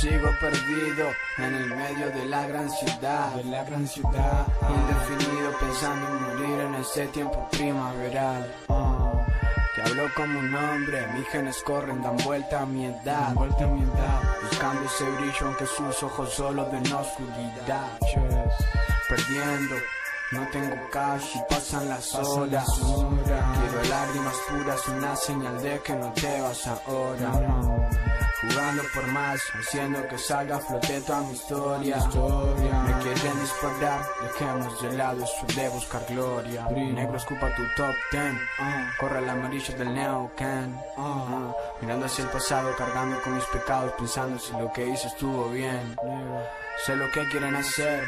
Sigo perdido en el medio de la gran ciudad, la gran ciudad, indefinido pensando en morir en ese tiempo primaveral. Ah. Te hablo como un hombre, mis genes corren, dan vuelta a mi edad, vuelta a mi edad, buscando ese brillo aunque sus ojos solo den oscuridad. Perdiendo, no tengo cash y pasan las horas. Quiero lágrimas puras, una señal de que no te vas ahora. Jugando por más, haciendo que salga a flote toda mi historia. Me quieren disparar, dejemos de lado eso de buscar gloria. Negro escupa tu top ten, corre el amarillo del neocan. mirando hacia el pasado, cargando con mis pecados, pensando si lo que hice estuvo bien. Sé lo que quieren hacer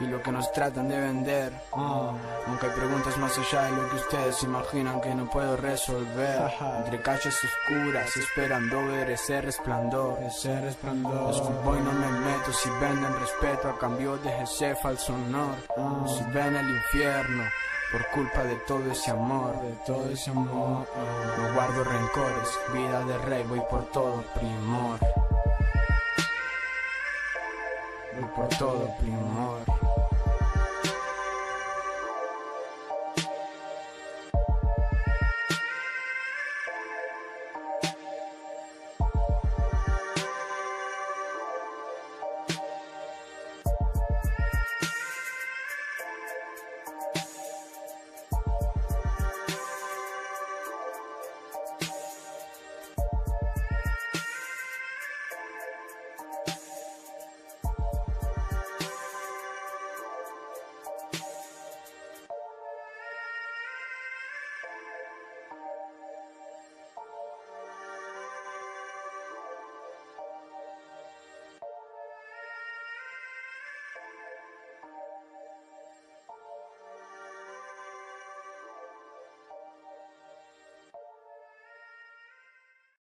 y lo que nos tratan de vender. Aunque hay preguntas más allá de lo que ustedes imaginan que no puedo resolver. Entre calles oscuras, esperando ver ese resplandor. Ese resplandor. Escupo y no me meto si venden respeto a cambio de ese falso honor. Si ven el infierno. Por culpa de todo ese amor, de todo ese amor, no guardo rencores, vida de rey, voy por todo primor. Por todo primor.